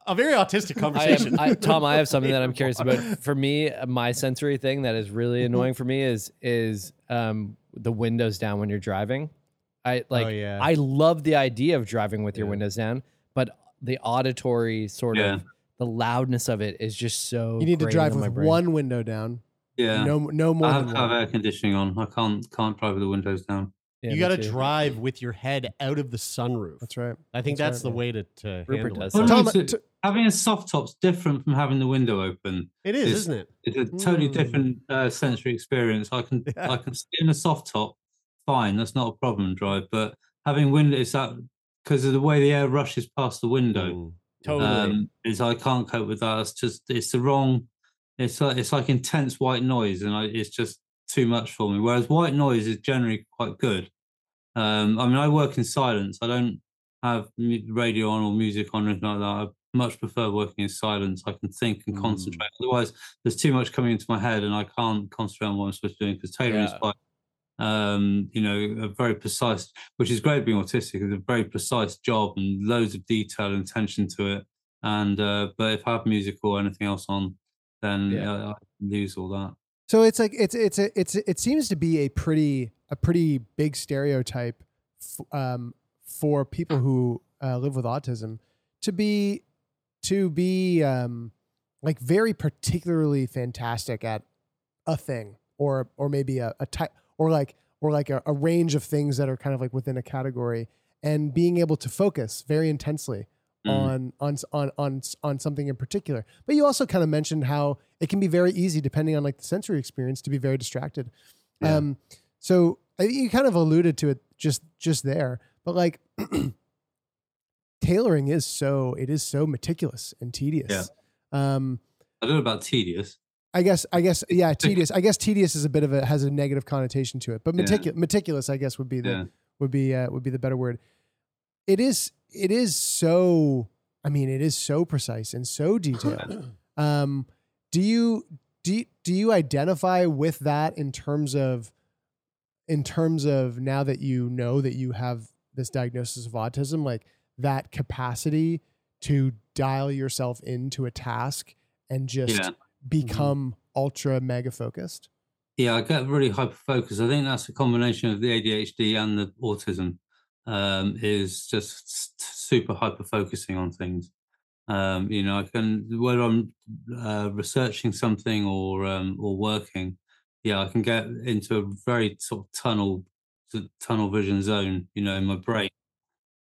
a very autistic I conversation. have, I, Tom, I have something that I'm curious about. For me, my sensory thing that is really annoying for me is is um, the windows down when you're driving. I like. Oh, yeah. I love the idea of driving with your Yeah. windows down, but the auditory sort Yeah. of the loudness of it is just so. you need to drive with one window down. Yeah. No, no more I have than to have air conditioning on. I can't can't drive with the windows down. Yeah, you got to drive with your head out of the sunroof. That's right. I think That's that's, right. the way to, to Rupert handle does it. Well, Tom, t- having a soft top's different from having the window open. It is, It's- isn't it? It's a totally Mm. different uh, sensory experience. I can Yeah. I can sit in a soft top, fine. That's not a problem. Drive, but having windows that because of the way the air rushes past the window. Mm. Totally. um, is I can't cope with that. It's just it's the wrong. It's like it's like intense white noise, and I, it's just too much for me. Whereas white noise is generally quite good. Um, I mean, I work in silence. I don't have radio on or music on or anything like that. I much prefer working in silence. I can think and Mm. concentrate. Otherwise, there's too much coming into my head, and I can't concentrate on what I'm supposed to be doing. Because Taylor is Yeah. quite, um, you know, a very precise, which is great being autistic. It's a very precise job and loads of detail and attention to it. And uh, but if I have music or anything else on, then Yeah. uh, I lose all that. So it's like it's it's a, it's it seems to be a pretty a pretty big stereotype f- um, for people who uh, live with autism to be to be um, like very particularly fantastic at a thing or or maybe a, a type or like or like a, a range of things that are kind of like within a category and being able to focus very intensely Mm. on on on on on something in particular. But you also kind of mentioned how it can be very easy, depending on like the sensory experience, to be very distracted. Yeah. Um, so I you kind of alluded to it just just there, but like tailoring is so it is so meticulous and tedious. Um, I don't know about tedious. I guess I guess yeah, tedious. I guess tedious is a bit of a has a negative connotation to it, but Yeah. meticulous meticulous I guess would be the Yeah. would be uh, would be the better word. It is it is so I mean it is so precise and so detailed. um, do you do you, do you identify with that in terms of in terms of now that you know that you have this diagnosis of autism like that capacity to dial yourself into a task and just Yeah. Become ultra mega focused Yeah, I get really hyper focused. I think that's a combination of the ADHD and the autism. Um, is just super hyper focusing on things. Um, you know, I can whether I'm uh, researching something or um, or working. Yeah, I can get into a very sort of tunnel tunnel vision zone. You know, in my brain,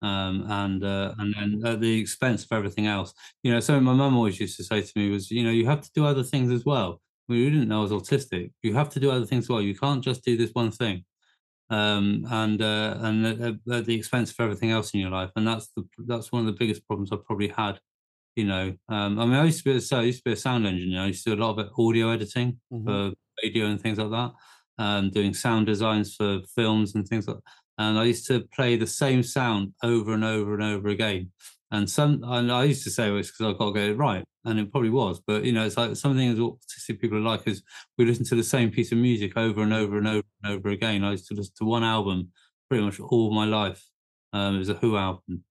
um, and uh, and then at the expense of everything else. You know, something my mum always used to say to me was, you know, you have to do other things as well. We didn't know I was autistic. You have to do other things as well. You can't just do this one thing, um, and uh, and at, at the expense of everything else in your life. And that's the that's one of the biggest problems I've probably had. You know, um, I mean, I used to be a, so I used to be a sound engineer. I used to do a lot of audio editing Mhm. for radio and things like that, um, doing sound designs for films and things like. And I used to play the same sound over and over and over again. And some, and I used to say well, it's because I've got to get it right, and it probably was. But you know, it's like something that autistic people are like is we listen to the same piece of music over and over and over and over again. I used to listen to one album pretty much all my life. Um, it was a Who album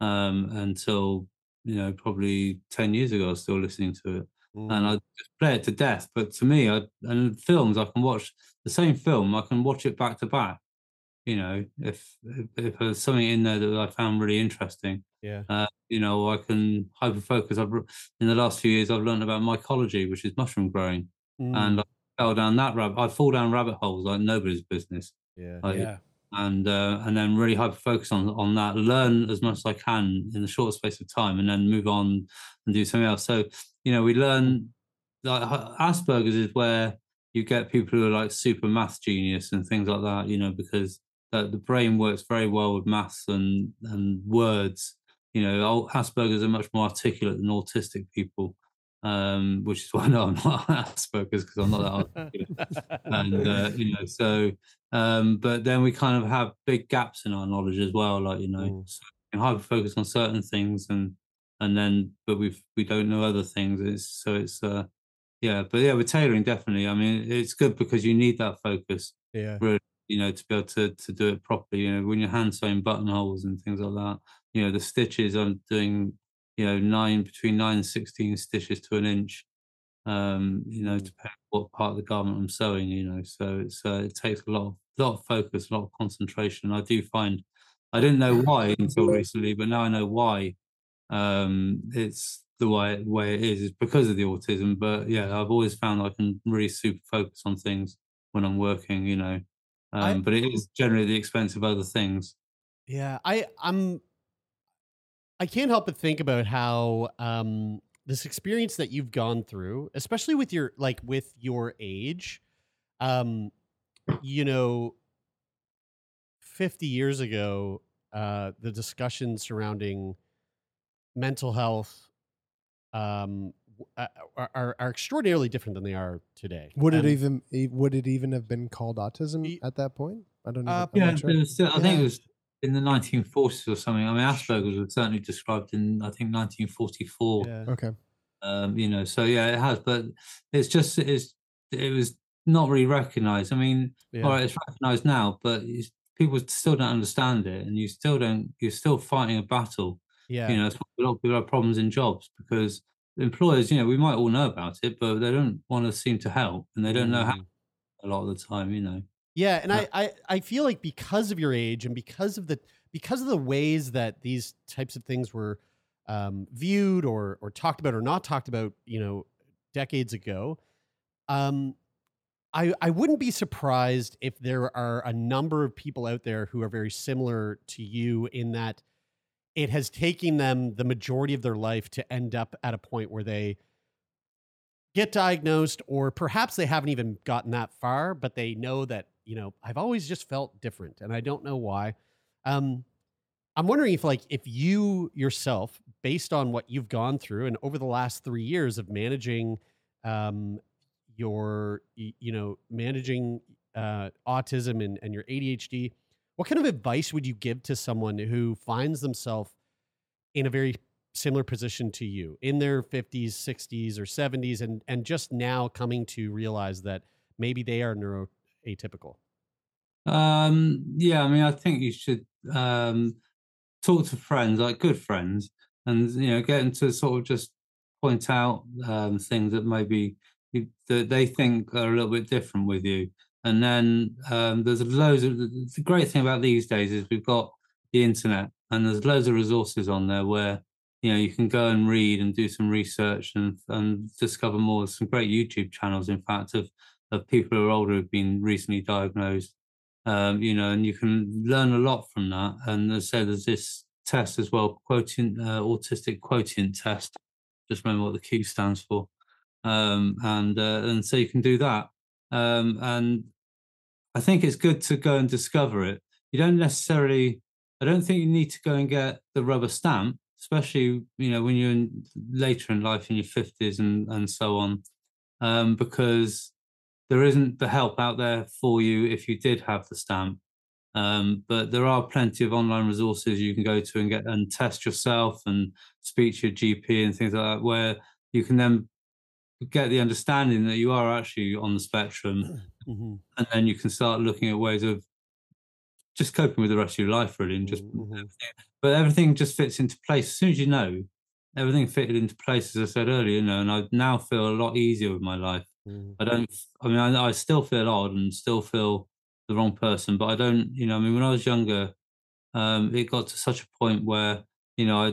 um, until you know probably ten years ago. I was still listening to it, and I just play it to death. But to me, I and films I can watch the same film. I can watch it back to back. You know, if if, there's something in there that I found really interesting, Yeah. uh, you know, I can hyper focus. I've in the last few years I've learned about mycology, which is mushroom growing, Mm. and I fell down that rabbit. I fall down rabbit holes like nobody's business. Yeah. Like, Yeah. and uh, and then really hyper focus on on that, learn as much as I can in the short space of time, and then move on and do something else. So you know, we learn like Asperger's is where you get people who are like super math genius and things like that. You know, because the, the brain works very well with maths and and words. You know, Asperger's are much more articulate than autistic people. Um, which is why no, I'm not Asperger's because I'm not that articulate and uh, you know so um but then we kind of have big gaps in our knowledge as well like you know so we hyper focus on certain things and and then but we we don't know other things it's so it's uh yeah but yeah with tailoring definitely i mean it's good because you need that focus Yeah. really you know to be able to to do it properly you know when you're hand sewing buttonholes and things like that you know the stitches i'm doing you know nine between nine and 16 stitches to an inch um you know depending on what part of the garment i'm sewing you know so it's uh, it takes a lot of lot of focus a lot of concentration. I do find i didn't know why until recently but now i know why um it's the way way it is. It's because of the autism but yeah i've always found i can really super focus on things when i'm working you know um but it is generally the expense of other things. Yeah, I I'm I can't help but think about how um this experience that you've gone through, especially with your like with your age, um you know 50 years ago, uh the discussion surrounding mental health um uh, are, are, are extraordinarily different than they are today. Would it even e- would it even have been called autism at that point? I don't know. Uh, I'm yeah sure. still, i think it was in the 1940s or something i mean asperger's was certainly described in i think 1944 Okay. um, you know so yeah it has but it's just it's it was not really recognized i mean Yeah. all right it's recognized now but it's, people still don't understand it and you still don't you're still fighting a battle Yeah. you know it's a lot of people have problems in jobs because employers you know we might all know about it but they don't want to seem to help and they don't know how Mm. a lot of the time you know Yeah, and I, I I feel like because of your age and because of the because of the ways that these types of things were um, viewed or or talked about or not talked about, you know, decades ago, um, I I wouldn't be surprised if there are a number of people out there who are very similar to you in that it has taken them the majority of their life to end up at a point where they get diagnosed or perhaps they haven't even gotten that far but they know that you know i've always just felt different and i don't know why. Um i'm wondering if like if you yourself based on what you've gone through and over the last three years of managing um your you know managing uh autism and, and your adhd what kind of advice would you give to someone who finds themselves in a very similar position to you in their 50s 60s or 70s and and just now coming to realize that maybe they are neuroatypical Um, yeah, I mean, I think you should um, talk to friends, like good friends, and you know, get them to sort of just point out um, things that maybe you, that they think are a little bit different with you. And then um, there's loads of the great thing about these days is we've got the internet, and there's loads of resources on there where you know you can go and read and do some research and and discover more. Some great YouTube channels, in fact, of of people who are older who've been recently diagnosed um, you know, and you can learn a lot from that. And as I said, there's this test as well, quotient uh, autistic quotient test. Just remember what the Q stands for, um, and uh, and so you can do that. Um, and I think it's good to go and discover it. You don't necessarily. I don't think you need to go and get the rubber stamp, especially you know when you're in, later in life in your fifties and and so on, um, because there isn't the help out there for you if you did have the stamp. Um, but there are plenty of online resources you can go to and get and test yourself and speak to your GP and things like that, where you can then get the understanding that you are actually on the spectrum, Mhm. and then you can start looking at ways of just coping with the rest of your life, really, and just. everything- But everything just fits into place as soon as you know. Everything fitted into place, as I said earlier, you know, and I now feel a lot easier with my life. I don't. I mean, I, I still feel odd and still feel the wrong person, but I don't. You know, I mean, when I was younger, um, it got to such a point where you know I,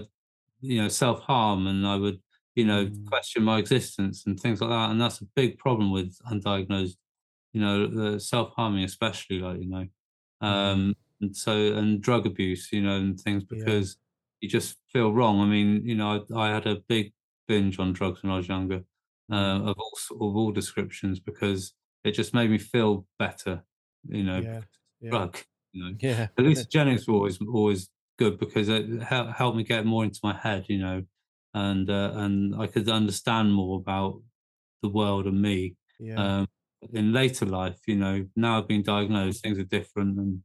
you know, self harm, and I would, you know, question my existence and things like that, and that's a big problem with undiagnosed, you know, the self harming, especially like you know, um, and so and drug abuse, you know, and things because you just feel wrong. I mean, you know, I, I had a big binge on drugs when I was younger, uh, of all of all descriptions, because it just made me feel better. You know, Yeah, yeah. drug. You know, Yeah. hallucinogenics were always always good because it helped me get more into my head. You know, and uh, and I could understand more about the world and me. Yeah. Um, in later life, you know, now I've been diagnosed, things are different, and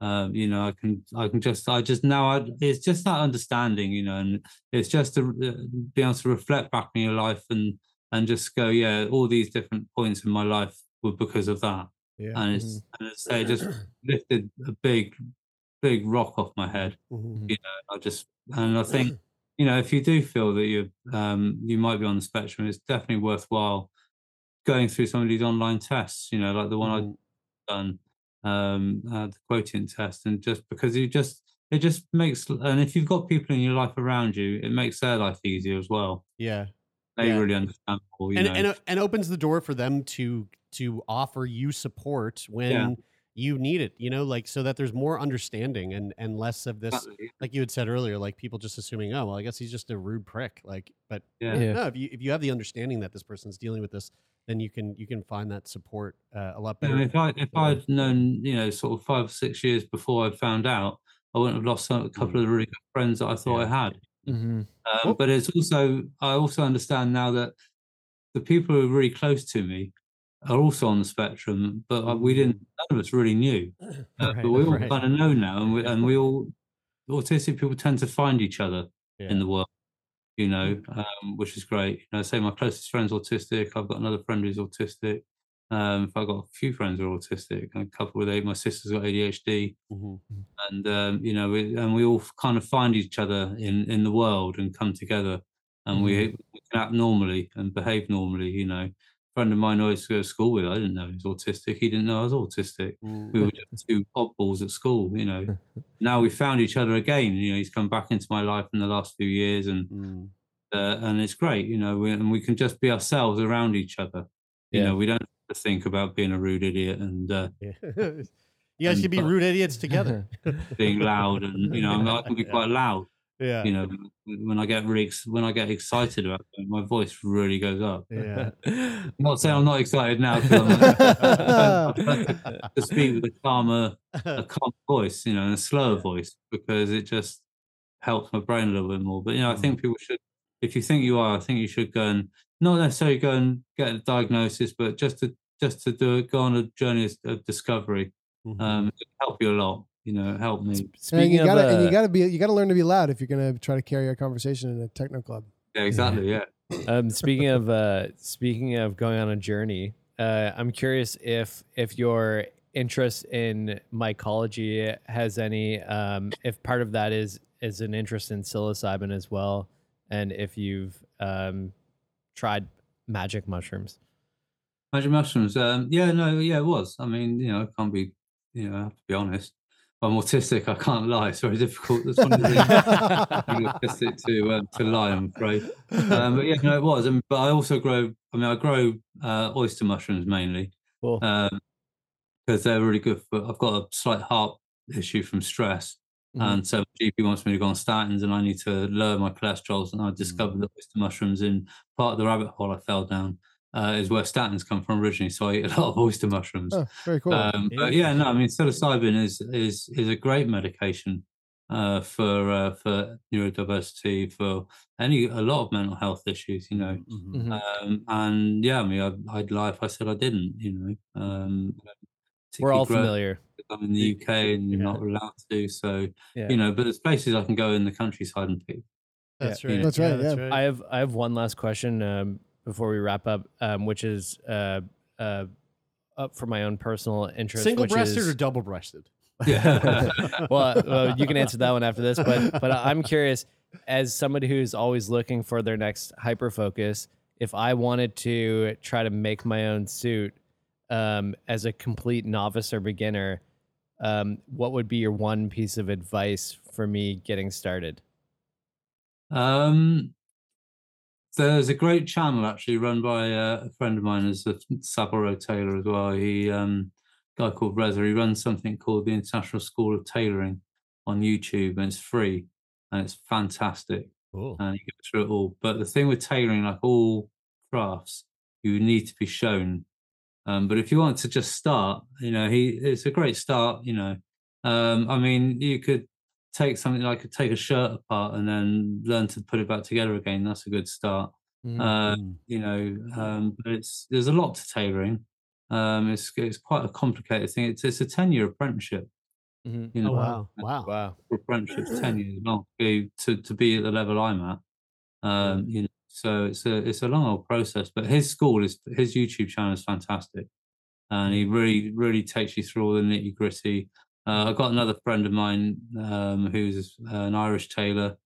um, you know, I can I can just I just now I, it's just that understanding, you know, and it's just to uh, be able to reflect back on your life and and just go, yeah, all these different points in my life were because of that, Yeah. and it's and it's, it just lifted a big big rock off my head, Mhm. you know. I just and I think you know if you do feel that you um you might be on the spectrum, it's definitely worthwhile going through some of these online tests, you know, like the one Mm-hmm. I've done, um, uh, the quotient test, and just because you just it just makes, and if you've got people in your life around you, it makes their life easier as well. Yeah. They Yeah. really understand and and and opens the door for them to to offer you support when Yeah. You need it you know like so that there's more understanding and and less of this like you had said earlier like people just assuming oh well i guess he's just a rude prick like but Yeah. Yeah. no if you if you have the understanding that this person's dealing with this then you can you can find that support uh, a lot better know, if I if I'd known, you know, sort of five or six years before I found out, I wouldn't have lost some, a couple of really good friends that I thought I had. Mm-hmm. Um, but it's also I also understand now that the people who are really close to me are also on the spectrum, but uh, we didn't. None of us really knew, uh, Right, but we all right. kind of know now, and we and we all autistic people tend to find each other Yeah. in the world, you know, um, which is great. You know, say my closest friend's autistic. I've got another friend who's autistic. Um, if I've got a few friends who are autistic, and a couple with my sister's got ADHD, Mhm. and um, you know, we, and we all kind of find each other in in the world and come together, and we, we can act normally and behave normally. You know, friend of mine I used to go to school with, I didn't know he was autistic. He didn't know I was autistic. We were just two oddballs at school. You know, now we found each other again. You know, he's come back into my life in the last few years, and Mm. uh, and it's great. You know, we, and we can just be ourselves around each other. You Yeah. know, we don't have to think about being a rude idiot and. Uh, yeah. you guys should be rude idiots together being loud and you know I can be quite loud yeah. you know when i get really when i get excited about it, my voice really goes up. Yeah. I'm not saying i'm not excited now to, speak with a calmer a calm voice you know and a slower voice because it just helps my brain a little bit more. But you know i think people should if you think you are i think you should go and not necessarily go and get a diagnosis but just to just to do it go on a journey of- discovery. Um it help you a lot you know help helped me and Speaking you of, gotta and uh, you gotta be you gotta learn to be loud if you're gonna try to carry a conversation in a techno club. yeah exactly yeah um, speaking of uh, speaking of going on a journey, uh, I'm curious if if your interest in mycology has any um, if part of that is is an interest in psilocybin as well, and if you've um, tried magic mushrooms. Magic mushrooms. Um, yeah, no, yeah, it was. I mean, you know, I can't be, you know, I have to be honest. I'm autistic. I can't lie. It's very difficult. That's one of the things autistic to um, to lie. I'm afraid. Um, but yeah, no, it was. Um, but I also grow. I mean, I grow uh, oyster mushrooms mainly because Cool. they're really good for. I've got a slight heart issue from stress, And so GP wants me to go on statins, and I need to lower my cholesterol. And I discovered that oyster mushrooms in part of the rabbit hole I fell down uh, is where statins come from originally. So I eat a lot of oyster mushrooms. Oh, very cool. Um, but yeah, no, I mean psilocybin is is is a great medication uh, for uh, for neurodiversity, for any a lot of mental health issues, you know. Mm-hmm. Um, and yeah, I mean, I'd, I'd lie if I said I didn't, you know. Um, We're all familiar. I'm in the UK and you're not allowed to, so Yeah. you know. But there's places I can go in the countryside and pick. That's you right. know. That's right, yeah. right. I have I have one last question um, before we wrap up, um, which is uh, uh, up for my own personal interest. Single breasted is- or double breasted? Yeah. well, well, you can answer that one after this, but but I'm curious, as somebody who's always looking for their next hyper focus, if I wanted to try to make my own suit um, as a complete novice or beginner, um, what would be your one piece of advice for me getting started? Um, there's a great channel actually run by uh, a friend of mine, is Row tailor as well. He, um, guy called Reza. He runs something called the International School of Tailoring on YouTube, and it's free and it's fantastic. Cool. And you go through it all. But the thing with tailoring, like all crafts, you need to be shown. Um, but if you want to just start, you know, he it's a great start. You know, um, I mean, you could take something like take a shirt apart and then learn to put it back together again. That's a good start. Mm. Uh, you know, um, but it's there's a lot to tailoring. Um, it's it's quite a complicated thing. It's it's a ten year apprenticeship. Mhm. You know, Oh wow, wow. Wow. apprenticeship's ten years long to be, to, to be at the level I'm at. Um, you know, so it's a it's a long old process. But his school is his YouTube channel is fantastic, and he really really takes you through all the nitty gritty. Uh, I've got another friend of mine um, who's an Irish tailor,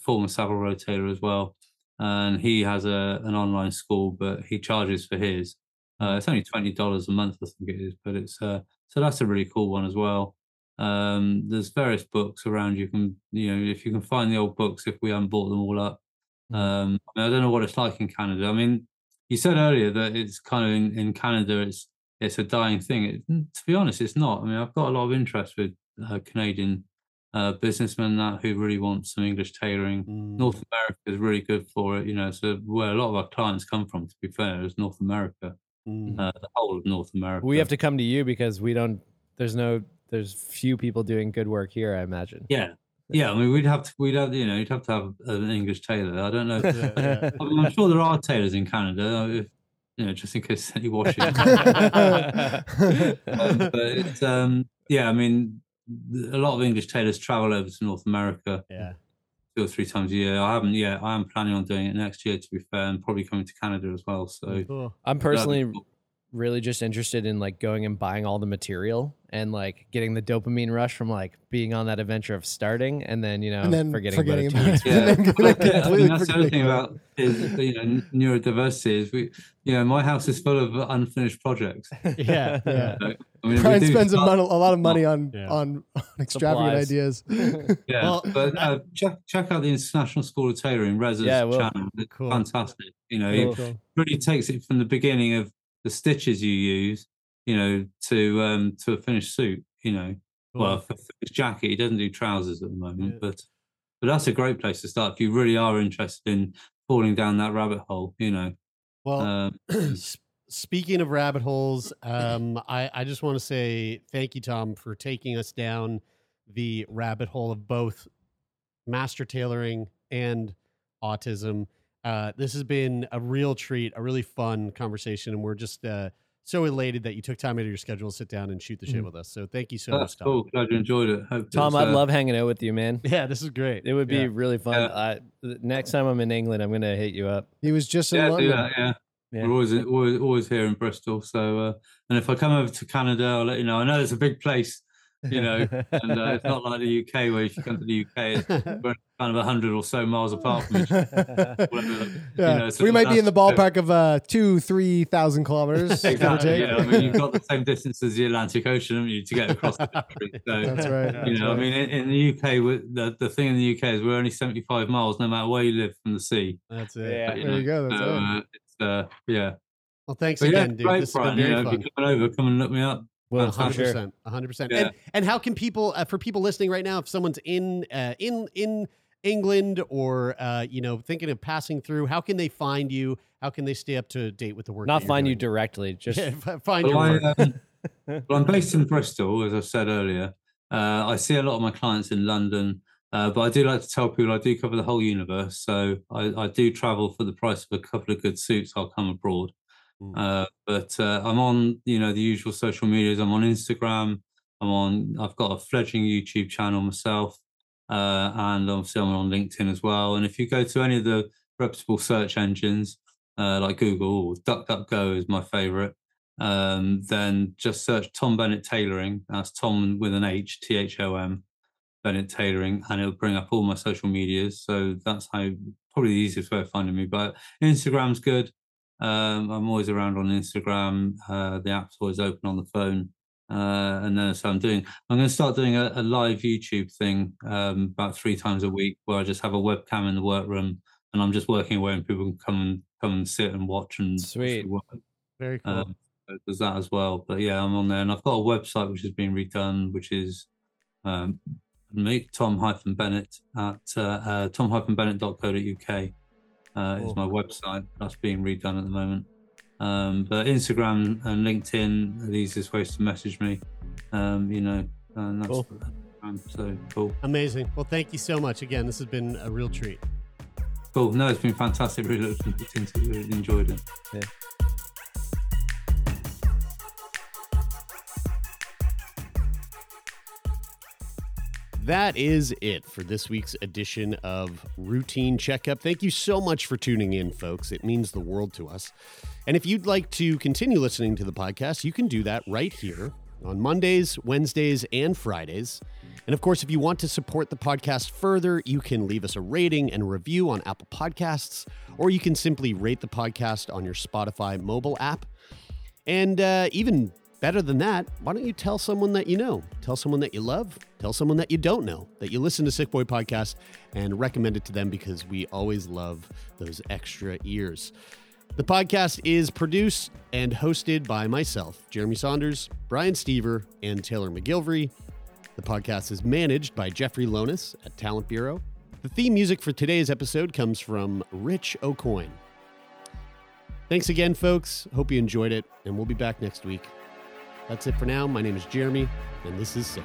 former Savile Row tailor as well, and he has a an online school, but he charges for his. Uh, it's only twenty dollars a month, I think it is, but it's uh, so that's a really cool one as well. Um, there's various books around. You can, you know, if you can find the old books, if we haven't bought them all up. Um, I, mean, I don't know what it's like in Canada. I mean, you said earlier that it's kind of in, in Canada, it's it's a dying thing. It, to be honest, it's not. I mean, I've got a lot of interest with uh, Canadian uh, businessmen that who really want some English tailoring. Mm. North America is really good for it. You know, so where a lot of our clients come from, to be fair, is North America, Mm. uh, the whole of North America. We have to come to you because we don't. There's no. There's few people doing good work here. I imagine. Yeah. Yeah, I mean, we'd have to, we'd have, you know, you'd have to have an English tailor. I don't know. I mean, I'm sure there are tailors in Canada, if, you know, just in case any washing. um, but um, yeah, I mean, a lot of English tailors travel over to North America. Yeah. Two or three times a year. I haven't yet. I am planning on doing it next year, to be fair, and probably coming to Canada as well. So Cool. I'm personally cool. Really just interested in like going and buying all the material and like getting the dopamine rush from like being on that adventure of starting and then you know And then forgetting, forgetting about it. about it. later. And then Yeah, I mean, that's the other thing about about is you know neurodiversity is we you know my house is full of unfinished projects. Yeah. Yeah. So, I mean, Brian spends a, start- a lot of money on Yeah. on, on extravagant Supplies. ideas. Yeah, Well, but uh, check check out the International School of Tailoring, Reza's Yeah, I channel. It's Cool. fantastic. You know, Cool. he really takes it from the beginning of the stitches you use, you know, to um to a finished suit. You know, well, for finished jacket, he doesn't do trousers at the moment, Yeah. but but that's a great place to start if you really are interested in falling down that rabbit hole. You know, Well, um, speaking of rabbit holes, um, I, I just want to say thank you, Tom, for taking us down the rabbit hole of both master tailoring and autism. Uh, this has been a real treat, a really fun conversation, and we're just uh, so elated that you took time out of your schedule to sit down and shoot the shit Mhm. with us. So thank you so that's much, Tom. cool. Glad you enjoyed it. Hope Tom, I'd uh, love hanging out with you, man. Yeah, this is great. It would be Yeah. really fun. Yeah. I, next time I'm in England, I'm gonna hit you up. He was just in Yeah, London. that. Yeah. Yeah. We're always, always always here in Bristol. So, uh, and if I come over to Canada, I'll let you know. I know it's a big place, you know, and uh, it's not like the UK where if you come to the UK, it's, we're kind of hundred or so miles apart from each other. Whatever, you know, so we might be in the ballpark of uh, two, three thousand kilometers. Exactly. Yeah, I mean, you've got the same distance as the Atlantic Ocean, haven't you, to get across the country? So, That's right. you That's know, I mean, in, in the UK, the the thing in the UK is we're only seventy five miles, no matter where you live from the sea. That's it. Yeah. you There you go, that's so, right. uh, it's uh, yeah. Well, thanks But yeah, again, dude. great, This has been Brian. You very know, if you're coming over, come and look me up. Well, A hundred percent, a hundred percent. Yeah. And and how can people uh, for people listening right now, if someone's in uh, in in England or uh, you know thinking of passing through, how can they find you? How can they stay up to date with the work? Not that you're find you directly, just Yeah, find Well, your I, work. um, well, I'm based in Bristol, as I said earlier. Uh, I see a lot of my clients in London, uh, but I do like to tell people I do cover the whole universe. So I, I do travel for the price of a couple of good suits. I'll come abroad. Mm. Uh, but uh, I'm on, you know, the usual social medias. I'm on Instagram. I'm on. I've got a fledgling YouTube channel myself, uh, and obviously I'm on LinkedIn as well. And if you go to any of the reputable search engines uh, like Google or DuckDuckGo is my favorite, um, then just search Tom Bennett Tailoring. That's Tom with an H, T H O M, Bennett Tailoring, and it'll bring up all my social medias. So that's how probably the easiest way of finding me. But Instagram's good. Um, I'm always around on Instagram. Uh, the app's always open on the phone. Uh, and then so I'm doing. I'm going to start doing a, a live YouTube thing um, about three times a week, where I just have a webcam in the workroom, and I'm just working away, and people can come and come and sit and watch and Sweet. work. Very cool. Um, there's that as well. But yeah, I'm on there, and I've got a website which has been redone, which is um, me, Tom hyphen Bennett at uh, uh, tom-bennett.co.uk uh, is my website. That's being redone at the moment. Um, but Instagram and LinkedIn are the easiest ways to message me. Um, you know, and that's Cool. so cool. Amazing. Well, thank you so much again. This has been a real treat. Cool. No, it's been fantastic. Really looked into it. Really enjoyed it. Yeah. That is it for this week's edition of Routine Checkup. Thank you so much for tuning in, folks. It means the world to us. And if you'd like to continue listening to the podcast, you can do that right here on Mondays, Wednesdays, and Fridays. And of course, if you want to support the podcast further, you can leave us a rating and review on Apple Podcasts, or you can simply rate the podcast on your Spotify mobile app. And uh, even better than that, why don't you tell someone that you know? Tell someone that you love. Tell someone that you don't know that you listen to Sick Boy Podcast and recommend it to them because we always love those extra ears. The podcast is produced and hosted by myself, Jeremie Saunders, Brian Stever, and Taylor MacGillivary. The podcast is managed by Jeffrey Lonis at Talent Bureau. The theme music for today's episode comes from Rich Aucoin. Thanks again, folks. Hope you enjoyed it, and we'll be back next week. That's it for now. My name is Jeremie, and this is Sick